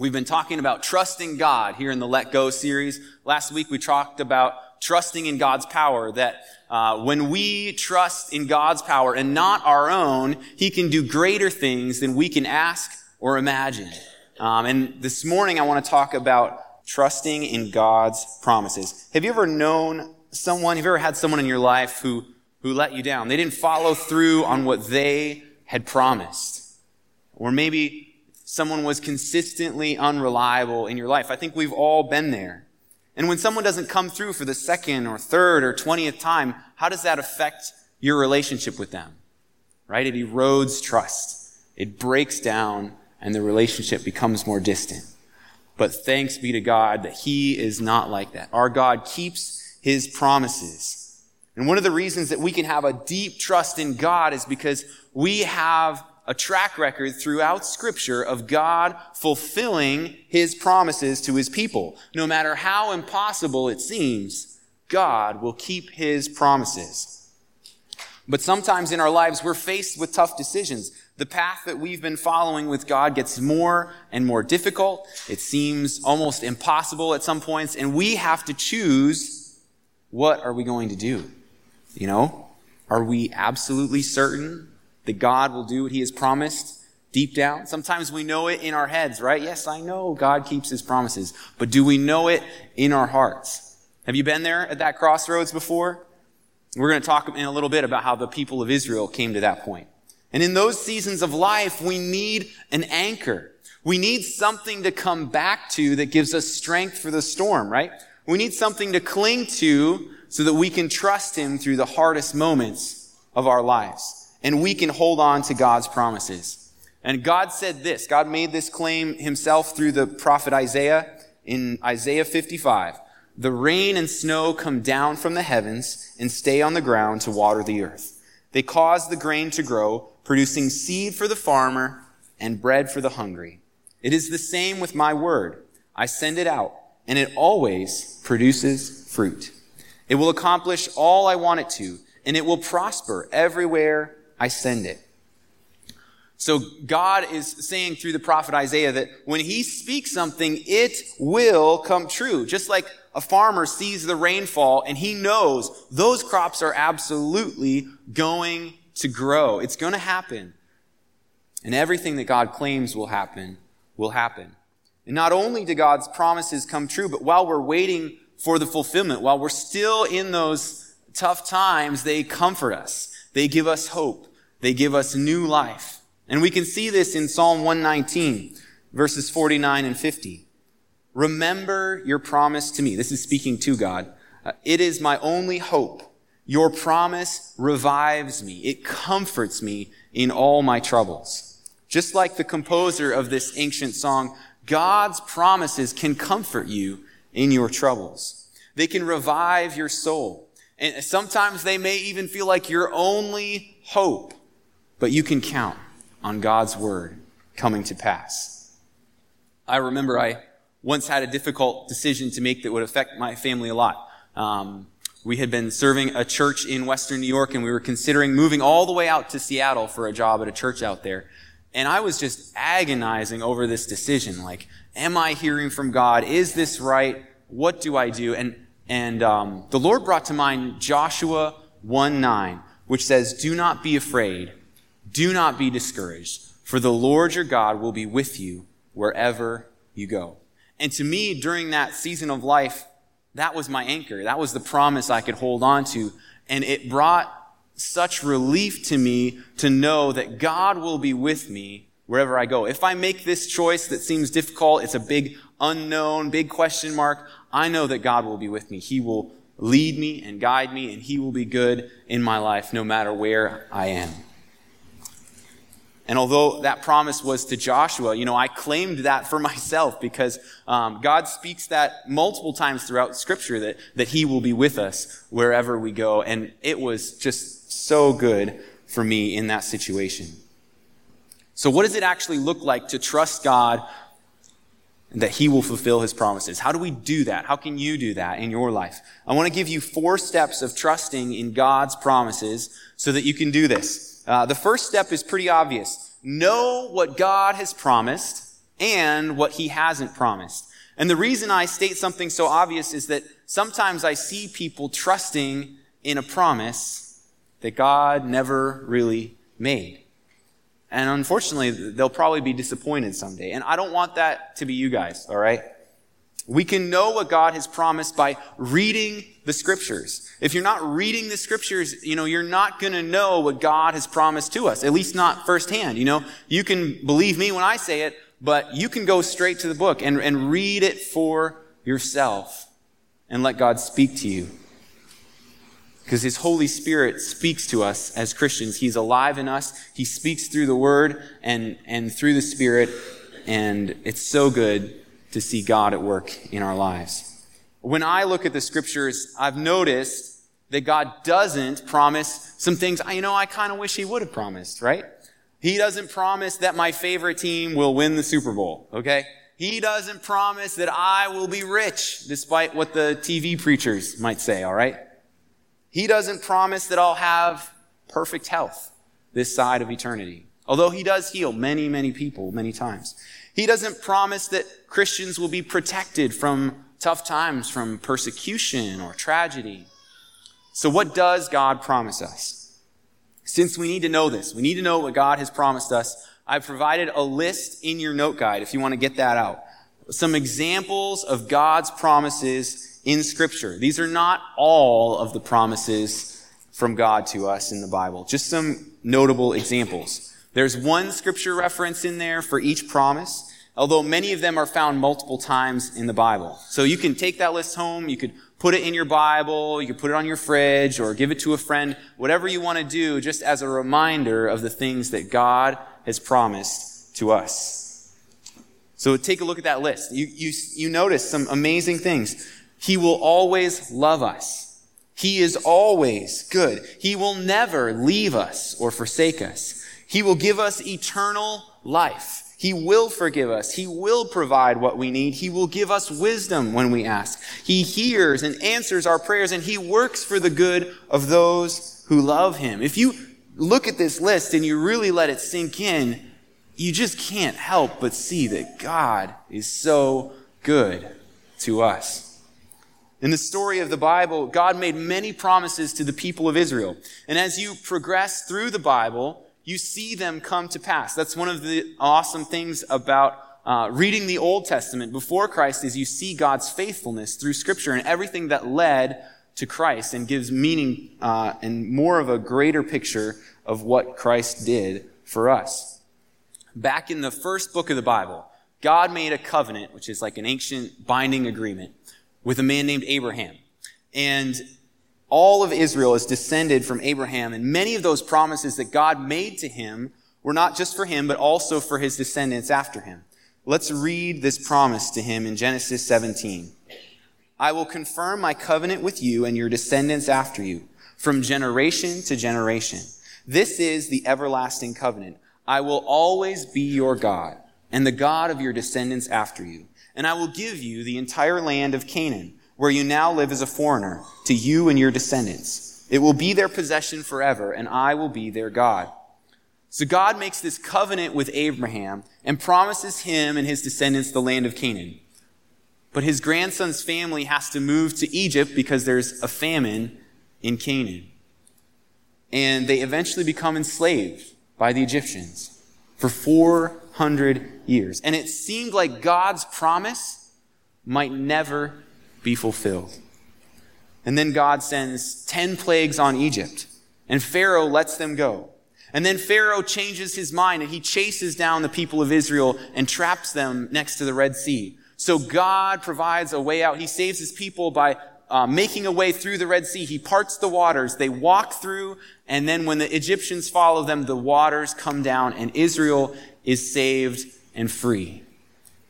We've been talking about trusting God here in the Let Go series. Last week we talked about trusting in God's power, that uh, when we trust in God's power and not our own, He can do greater things than we can ask or imagine. Um, and this morning I want to talk about trusting in God's promises. Have you ever known someone, have you ever had someone in your life who, who let you down? They didn't follow through on what they had promised. Or maybe someone was consistently unreliable in your life. I think we've all been there. And when someone doesn't come through for the second or third or twentieth time, how does that affect your relationship with them? Right? It erodes trust. It breaks down and the relationship becomes more distant. But thanks be to God that He is not like that. Our God keeps His promises. And one of the reasons that we can have a deep trust in God is because we have a track record throughout scripture of God fulfilling his promises to his people. No matter how impossible it seems, God will keep his promises. But sometimes in our lives, we're faced with tough decisions. The path that we've been following with God gets more and more difficult. It seems almost impossible at some points, and we have to choose what are we going to do? You know, are we absolutely certain that God will do what he has promised deep down. Sometimes we know it in our heads, right? Yes, I know God keeps his promises, but do we know it in our hearts? Have you been there at that crossroads before? We're going to talk in a little bit about how the people of Israel came to that point. And in those seasons of life, we need an anchor. We need something to come back to that gives us strength for the storm, right? We need something to cling to so that we can trust Him through the hardest moments of our lives and we can hold on to God's promises. And God said this. God made this claim himself through the prophet Isaiah in Isaiah 55. The rain and snow come down from the heavens and stay on the ground to water the earth. They cause the grain to grow, producing seed for the farmer and bread for the hungry. It is the same with my word. I send it out and it always produces fruit. It will accomplish all I want it to and it will prosper everywhere I send it. So God is saying through the prophet Isaiah that when he speaks something, it will come true. Just like a farmer sees the rainfall and he knows those crops are absolutely going to grow. It's going to happen. And everything that God claims will happen, will happen. And not only do God's promises come true, but while we're waiting for the fulfillment, while we're still in those tough times, they comfort us. They give us hope. They give us new life. And we can see this in Psalm 119, verses 49 and 50. Remember your promise to me. This is speaking to God. Uh, it is my only hope. Your promise revives me. It comforts me in all my troubles. Just like the composer of this ancient song, God's promises can comfort you in your troubles. They can revive your soul. And sometimes they may even feel like your only hope. But you can count on God's word coming to pass. I remember I once had a difficult decision to make that would affect my family a lot. Um, we had been serving a church in Western New York and we were considering moving all the way out to Seattle for a job at a church out there. And I was just agonizing over this decision. Like, am I hearing from God? Is this right? What do I do? And, and um, the Lord brought to mind Joshua 1 9, which says, Do not be afraid. Do not be discouraged, for the Lord your God will be with you wherever you go. And to me, during that season of life, that was my anchor. That was the promise I could hold on to. And it brought such relief to me to know that God will be with me wherever I go. If I make this choice that seems difficult, it's a big unknown, big question mark, I know that God will be with me. He will lead me and guide me, and He will be good in my life no matter where I am. And although that promise was to Joshua, you know, I claimed that for myself because um, God speaks that multiple times throughout Scripture that, that He will be with us wherever we go. And it was just so good for me in that situation. So, what does it actually look like to trust God that He will fulfill His promises? How do we do that? How can you do that in your life? I want to give you four steps of trusting in God's promises so that you can do this. Uh, the first step is pretty obvious. Know what God has promised and what he hasn't promised. And the reason I state something so obvious is that sometimes I see people trusting in a promise that God never really made. And unfortunately, they'll probably be disappointed someday. And I don't want that to be you guys, all right? We can know what God has promised by reading the scriptures. If you're not reading the scriptures, you know, you're not going to know what God has promised to us, at least not firsthand. You know, you can believe me when I say it, but you can go straight to the book and, and read it for yourself and let God speak to you. Because His Holy Spirit speaks to us as Christians. He's alive in us. He speaks through the Word and, and through the Spirit. And it's so good to see God at work in our lives. When I look at the scriptures, I've noticed that God doesn't promise some things, you know, I kind of wish He would have promised, right? He doesn't promise that my favorite team will win the Super Bowl, okay? He doesn't promise that I will be rich, despite what the TV preachers might say, all right? He doesn't promise that I'll have perfect health this side of eternity. Although he does heal many, many people many times. He doesn't promise that Christians will be protected from tough times, from persecution or tragedy. So, what does God promise us? Since we need to know this, we need to know what God has promised us. I've provided a list in your note guide if you want to get that out. Some examples of God's promises in Scripture. These are not all of the promises from God to us in the Bible, just some notable examples. There's one scripture reference in there for each promise although many of them are found multiple times in the Bible. So you can take that list home, you could put it in your Bible, you could put it on your fridge, or give it to a friend, whatever you want to do, just as a reminder of the things that God has promised to us. So take a look at that list. You, you, you notice some amazing things. He will always love us. He is always good. He will never leave us or forsake us. He will give us eternal life. He will forgive us. He will provide what we need. He will give us wisdom when we ask. He hears and answers our prayers and He works for the good of those who love Him. If you look at this list and you really let it sink in, you just can't help but see that God is so good to us. In the story of the Bible, God made many promises to the people of Israel. And as you progress through the Bible, you see them come to pass. That's one of the awesome things about uh, reading the Old Testament before Christ is you see God's faithfulness through Scripture and everything that led to Christ and gives meaning uh, and more of a greater picture of what Christ did for us. Back in the first book of the Bible, God made a covenant, which is like an ancient binding agreement, with a man named Abraham. And all of Israel is descended from Abraham, and many of those promises that God made to him were not just for him, but also for his descendants after him. Let's read this promise to him in Genesis 17. I will confirm my covenant with you and your descendants after you, from generation to generation. This is the everlasting covenant. I will always be your God, and the God of your descendants after you. And I will give you the entire land of Canaan where you now live as a foreigner, to you and your descendants. It will be their possession forever, and I will be their God. So God makes this covenant with Abraham and promises him and his descendants the land of Canaan. But his grandson's family has to move to Egypt because there's a famine in Canaan. And they eventually become enslaved by the Egyptians for 400 years. And it seemed like God's promise might never be fulfilled. And then God sends 10 plagues on Egypt, and Pharaoh lets them go. And then Pharaoh changes his mind and he chases down the people of Israel and traps them next to the Red Sea. So God provides a way out. He saves his people by uh, making a way through the Red Sea. He parts the waters. They walk through, and then when the Egyptians follow them, the waters come down, and Israel is saved and free.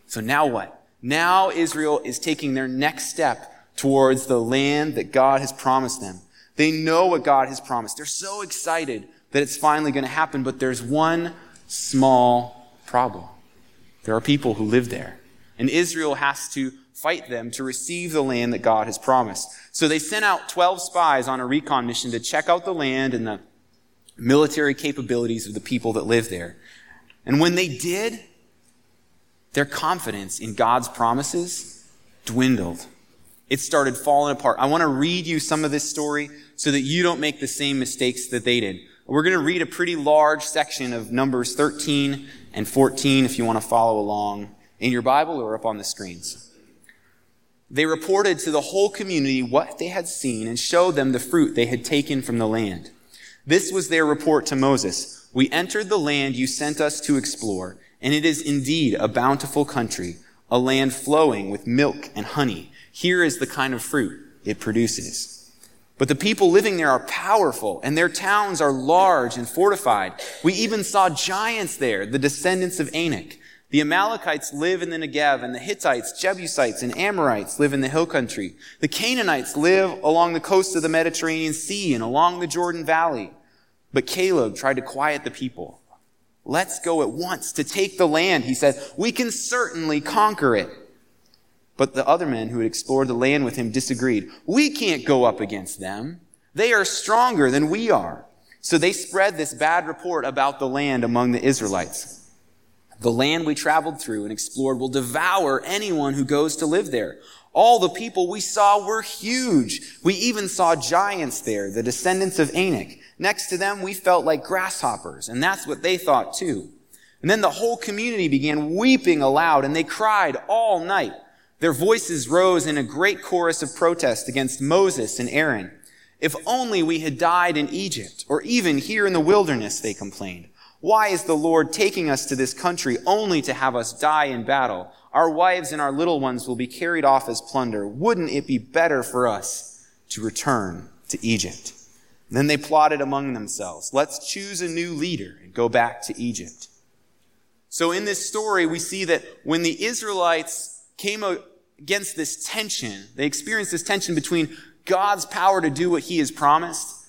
So now what? Now Israel is taking their next step towards the land that God has promised them. They know what God has promised. They're so excited that it's finally going to happen, but there's one small problem. There are people who live there, and Israel has to fight them to receive the land that God has promised. So they sent out 12 spies on a recon mission to check out the land and the military capabilities of the people that live there. And when they did, their confidence in God's promises dwindled. It started falling apart. I want to read you some of this story so that you don't make the same mistakes that they did. We're going to read a pretty large section of Numbers 13 and 14 if you want to follow along in your Bible or up on the screens. They reported to the whole community what they had seen and showed them the fruit they had taken from the land. This was their report to Moses. We entered the land you sent us to explore, and it is indeed a bountiful country, a land flowing with milk and honey. Here is the kind of fruit it produces. But the people living there are powerful, and their towns are large and fortified. We even saw giants there, the descendants of Anak. The Amalekites live in the Negev, and the Hittites, Jebusites, and Amorites live in the hill country. The Canaanites live along the coast of the Mediterranean Sea and along the Jordan Valley. But Caleb tried to quiet the people. Let's go at once to take the land, he said. We can certainly conquer it. But the other men who had explored the land with him disagreed. We can't go up against them. They are stronger than we are. So they spread this bad report about the land among the Israelites. The land we traveled through and explored will devour anyone who goes to live there. All the people we saw were huge. We even saw giants there, the descendants of Anak. Next to them, we felt like grasshoppers, and that's what they thought too. And then the whole community began weeping aloud, and they cried all night. Their voices rose in a great chorus of protest against Moses and Aaron. If only we had died in Egypt, or even here in the wilderness, they complained. Why is the Lord taking us to this country only to have us die in battle? Our wives and our little ones will be carried off as plunder. Wouldn't it be better for us to return to Egypt? Then they plotted among themselves, let's choose a new leader and go back to Egypt. So in this story, we see that when the Israelites came against this tension, they experienced this tension between God's power to do what he has promised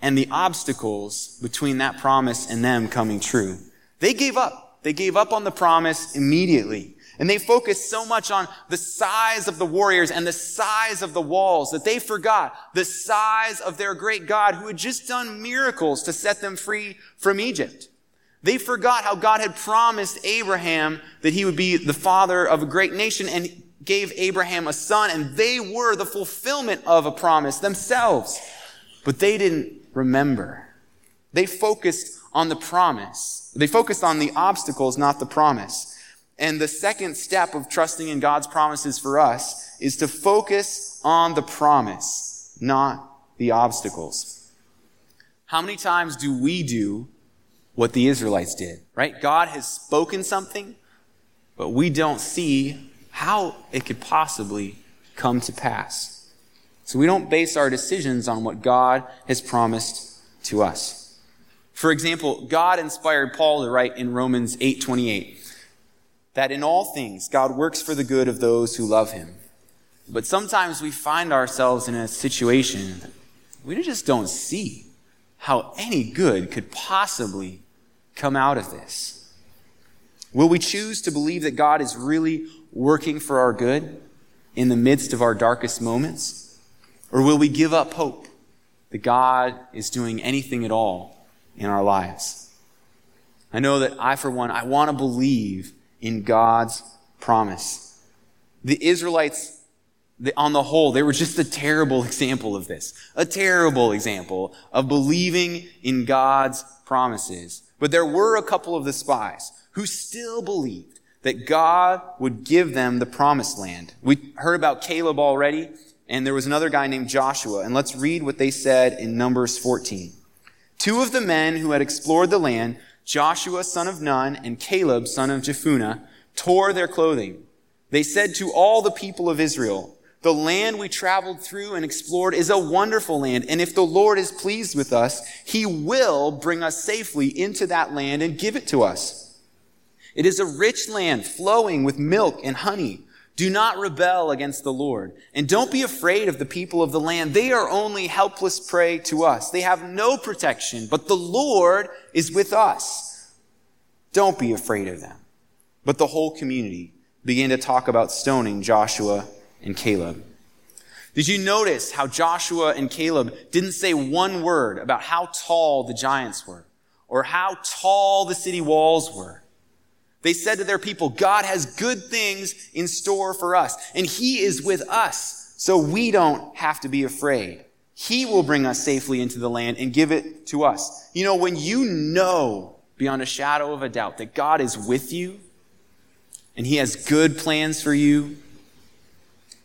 and the obstacles between that promise and them coming true. They gave up. They gave up on the promise immediately. And they focused so much on the size of the warriors and the size of the walls that they forgot the size of their great God who had just done miracles to set them free from Egypt. They forgot how God had promised Abraham that he would be the father of a great nation and gave Abraham a son and they were the fulfillment of a promise themselves. But they didn't remember. They focused on the promise. They focused on the obstacles, not the promise. And the second step of trusting in God's promises for us is to focus on the promise, not the obstacles. How many times do we do what the Israelites did, right? God has spoken something, but we don't see how it could possibly come to pass. So we don't base our decisions on what God has promised to us. For example, God inspired Paul to write in Romans 8:28 that in all things God works for the good of those who love him. But sometimes we find ourselves in a situation we just don't see how any good could possibly come out of this. Will we choose to believe that God is really working for our good in the midst of our darkest moments? Or will we give up hope that God is doing anything at all in our lives? I know that I, for one, I want to believe in God's promise. The Israelites, on the whole, they were just a terrible example of this. A terrible example of believing in God's promises. But there were a couple of the spies who still believed that God would give them the promised land. We heard about Caleb already and there was another guy named Joshua. And let's read what they said in Numbers 14. Two of the men who had explored the land, Joshua son of Nun and Caleb son of Jephunneh, tore their clothing. They said to all the people of Israel, the land we traveled through and explored is a wonderful land, and if the Lord is pleased with us, he will bring us safely into that land and give it to us. It is a rich land flowing with milk and honey. Do not rebel against the Lord. And don't be afraid of the people of the land. They are only helpless prey to us. They have no protection, but the Lord is with us. Don't be afraid of them. But the whole community began to talk about stoning Joshua and Caleb. Did you notice how Joshua and Caleb didn't say one word about how tall the giants were or how tall the city walls were? They said to their people, God has good things in store for us, and He is with us, so we don't have to be afraid. He will bring us safely into the land and give it to us. You know, when you know beyond a shadow of a doubt that God is with you and He has good plans for you,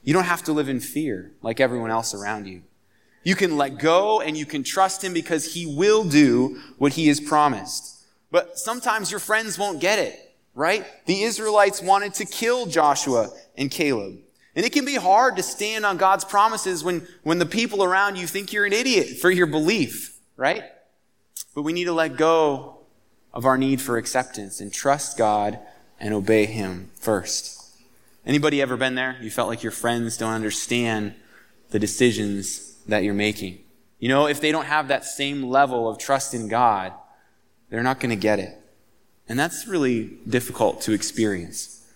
you don't have to live in fear like everyone else around you. You can let go and you can trust Him because He will do what He has promised. But sometimes your friends won't get it, right? The Israelites wanted to kill Joshua and Caleb. And it can be hard to stand on God's promises when, when the people around you think you're an idiot for your belief, right? But we need to let go of our need for acceptance and trust God and obey Him first. Anybody ever been there? You felt like your friends don't understand the decisions that you're making. You know, if they don't have that same level of trust in God, they're not going to get it. And that's really difficult to experience.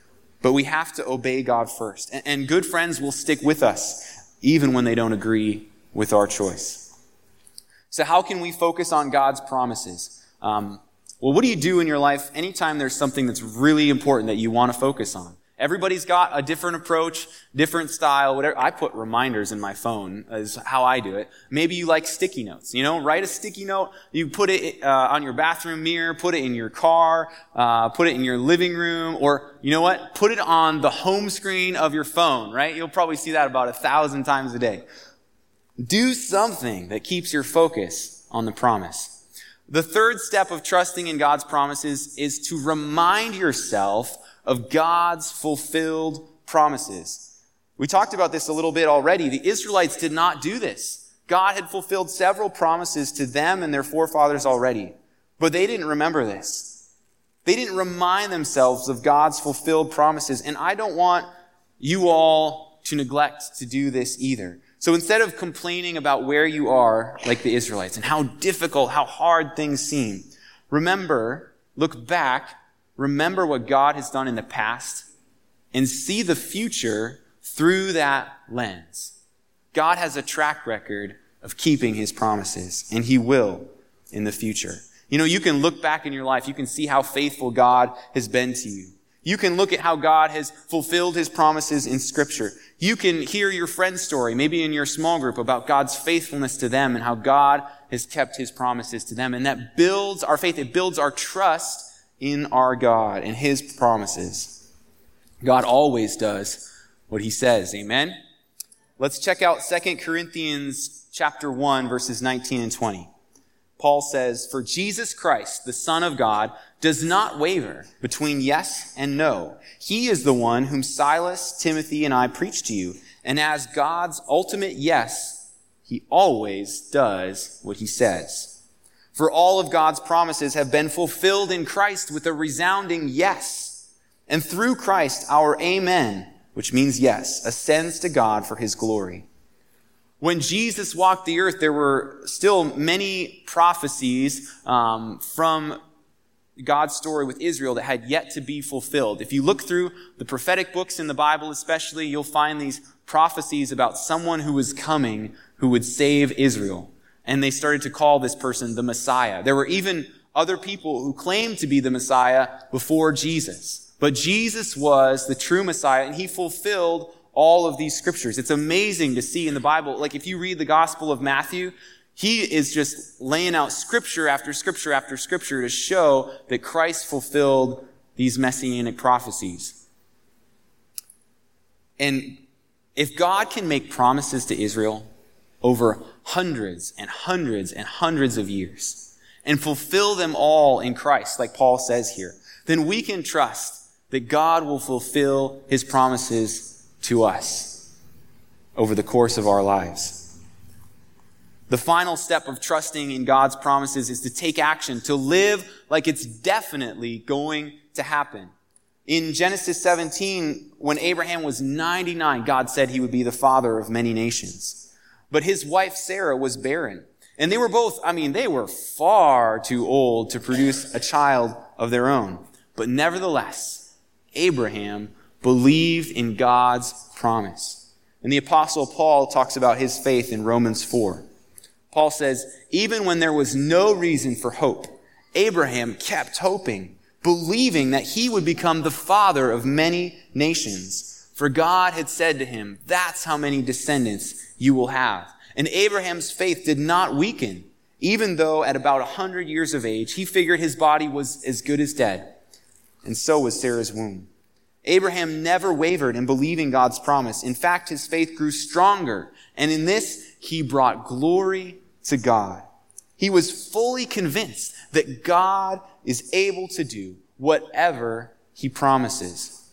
But we have to obey God first. And, good friends will stick with us, even when they don't agree with our choice. So, how can we focus on God's promises? Um, well, what do you do in your life anytime there's something that's really important that you want to focus on? Everybody's got a different approach, different style, whatever. I put reminders in my phone is how I do it. Maybe you like sticky notes. You know, write a sticky note. You put it uh, on your bathroom mirror, put it in your car, uh, put it in your living room, or you know what? Put it on the home screen of your phone, right? You'll probably see that about a thousand times a day. Do something that keeps your focus on the promise. The third step of trusting in God's promises is to remind yourself of God's fulfilled promises. We talked about this a little bit already. The Israelites did not do this. God had fulfilled several promises to them and their forefathers already, but they didn't remember this. They didn't remind themselves of God's fulfilled promises, and I don't want you all to neglect to do this either. So instead of complaining about where you are, like the Israelites, and how difficult, how hard things seem, remember, look back remember what God has done in the past and see the future through that lens. God has a track record of keeping his promises, and he will in the future. You know, you can look back in your life, you can see how faithful God has been to you. You can look at how God has fulfilled his promises in scripture. You can hear your friend's story, maybe in your small group, about God's faithfulness to them and how God has kept his promises to them. And that builds our faith. It builds our trust in our God and His promises. God always does what He says. Amen? Let's check out 2 Corinthians chapter 1, verses 19 and 20. Paul says, For Jesus Christ, the Son of God, does not waver between yes and no. He is the one whom Silas, Timothy, and I preach to you. And as God's ultimate yes, he always does what he says. For all of God's promises have been fulfilled in Christ with a resounding yes. And through Christ, our amen, which means yes, ascends to God for his glory. When Jesus walked the earth, there were still many prophecies um, from God's story with Israel that had yet to be fulfilled. If you look through the prophetic books in the Bible, especially, you'll find these prophecies about someone who was coming who would save Israel and they started to call this person the Messiah. There were even other people who claimed to be the Messiah before Jesus. But Jesus was the true Messiah and he fulfilled all of these scriptures. It's amazing to see in the Bible. Like if you read the Gospel of Matthew, he is just laying out scripture after scripture after scripture to show that Christ fulfilled these messianic prophecies. And if God can make promises to Israel over hundreds and hundreds and hundreds of years and fulfill them all in Christ, like Paul says here, then we can trust that God will fulfill his promises to us over the course of our lives. The final step of trusting in God's promises is to take action, to live like it's definitely going to happen. In Genesis 17, when Abraham was 99, God said he would be the father of many nations. But his wife Sarah was barren. And they were both, I mean, they were far too old to produce a child of their own. But nevertheless, Abraham believed in God's promise. And the apostle Paul talks about his faith in Romans 4. Paul says, even when there was no reason for hope, Abraham kept hoping believing that he would become the father of many nations. For God had said to him, That's how many descendants you will have. And Abraham's faith did not weaken, even though at about a hundred years of age, he figured his body was as good as dead. And so was Sarah's womb. Abraham never wavered in believing God's promise. In fact, his faith grew stronger. And in this, he brought glory to God. He was fully convinced that God is able to do whatever he promises.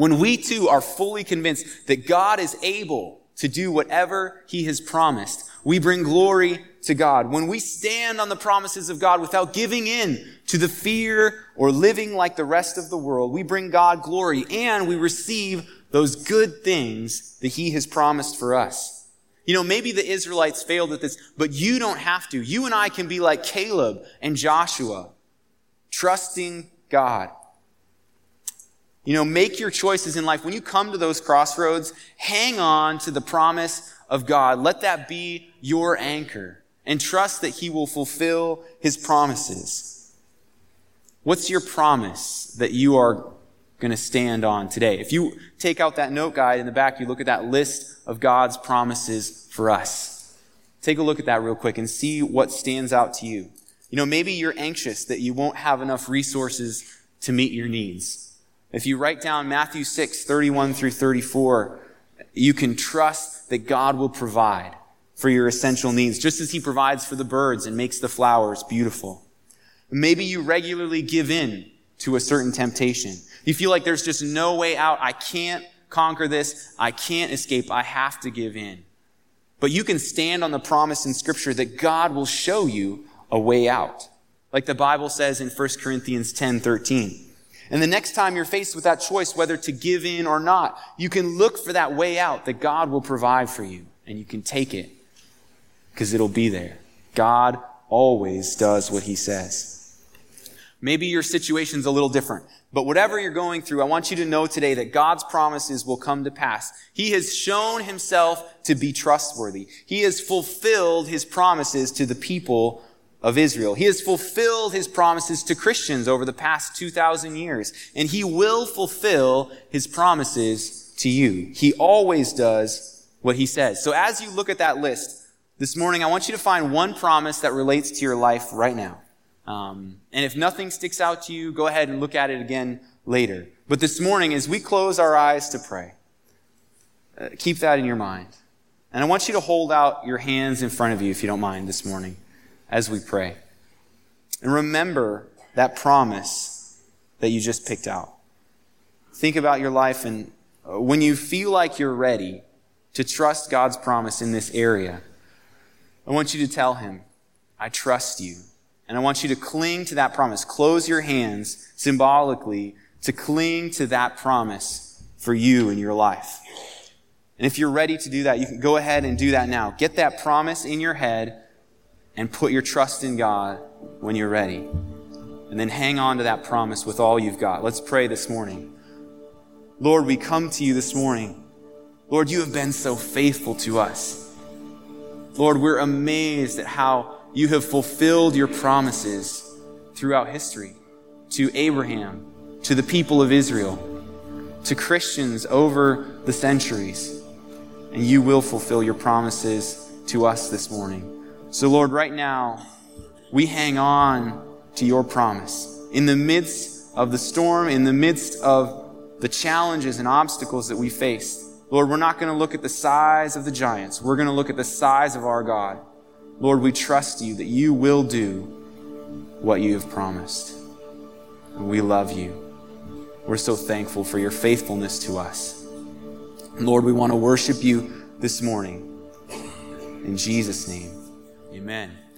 When we too are fully convinced that God is able to do whatever he has promised, we bring glory to God. When we stand on the promises of God without giving in to the fear or living like the rest of the world, we bring God glory and we receive those good things that he has promised for us. You know, maybe the Israelites failed at this, but you don't have to. You and I can be like Caleb and Joshua, trusting God. You know, make your choices in life. When you come to those crossroads, hang on to the promise of God. Let that be your anchor and trust that He will fulfill His promises. What's your promise that you are going to stand on today? If you take out that note guide in the back, you look at that list of God's promises for us. Take a look at that real quick and see what stands out to you. You know, maybe you're anxious that you won't have enough resources to meet your needs. If you write down Matthew 6, 31 through 34, you can trust that God will provide for your essential needs, just as He provides for the birds and makes the flowers beautiful. Maybe you regularly give in to a certain temptation. You feel like there's just no way out. I can't conquer this. I can't escape. I have to give in. But you can stand on the promise in Scripture that God will show you a way out. Like the Bible says in 1 Corinthians 10 13. And the next time you're faced with that choice, whether to give in or not, you can look for that way out that God will provide for you. And you can take it because it'll be there. God always does what he says. Maybe your situation's a little different. But whatever you're going through, I want you to know today that God's promises will come to pass. He has shown himself to be trustworthy. He has fulfilled his promises to the people of Israel. He has fulfilled his promises to Christians over the past 2,000 years. And he will fulfill his promises to you. He always does what he says. So as you look at that list this morning, I want you to find one promise that relates to your life right now. Um, and if nothing sticks out to you, go ahead and look at it again later. But this morning, as we close our eyes to pray, uh, keep that in your mind. And I want you to hold out your hands in front of you, if you don't mind, this morning as we pray. And remember that promise that you just picked out. Think about your life, and uh, when you feel like you're ready to trust God's promise in this area, I want you to tell Him, I trust you. And I want you to cling to that promise. Close your hands symbolically to cling to that promise for you in your life. And if you're ready to do that, you can go ahead and do that now. Get that promise in your head and put your trust in God when you're ready. And then hang on to that promise with all you've got. Let's pray this morning. Lord, we come to you this morning. Lord, you have been so faithful to us. Lord, we're amazed at how you have fulfilled your promises throughout history to Abraham, to the people of Israel, to Christians over the centuries. And you will fulfill your promises to us this morning. So, Lord, right now, we hang on to your promise. In the midst of the storm, in the midst of the challenges and obstacles that we face, Lord, we're not going to look at the size of the giants. We're going to look at the size of our God. Lord, we trust you that you will do what you have promised. We love you. We're so thankful for your faithfulness to us. Lord, we want to worship you this morning. In Jesus' name, amen.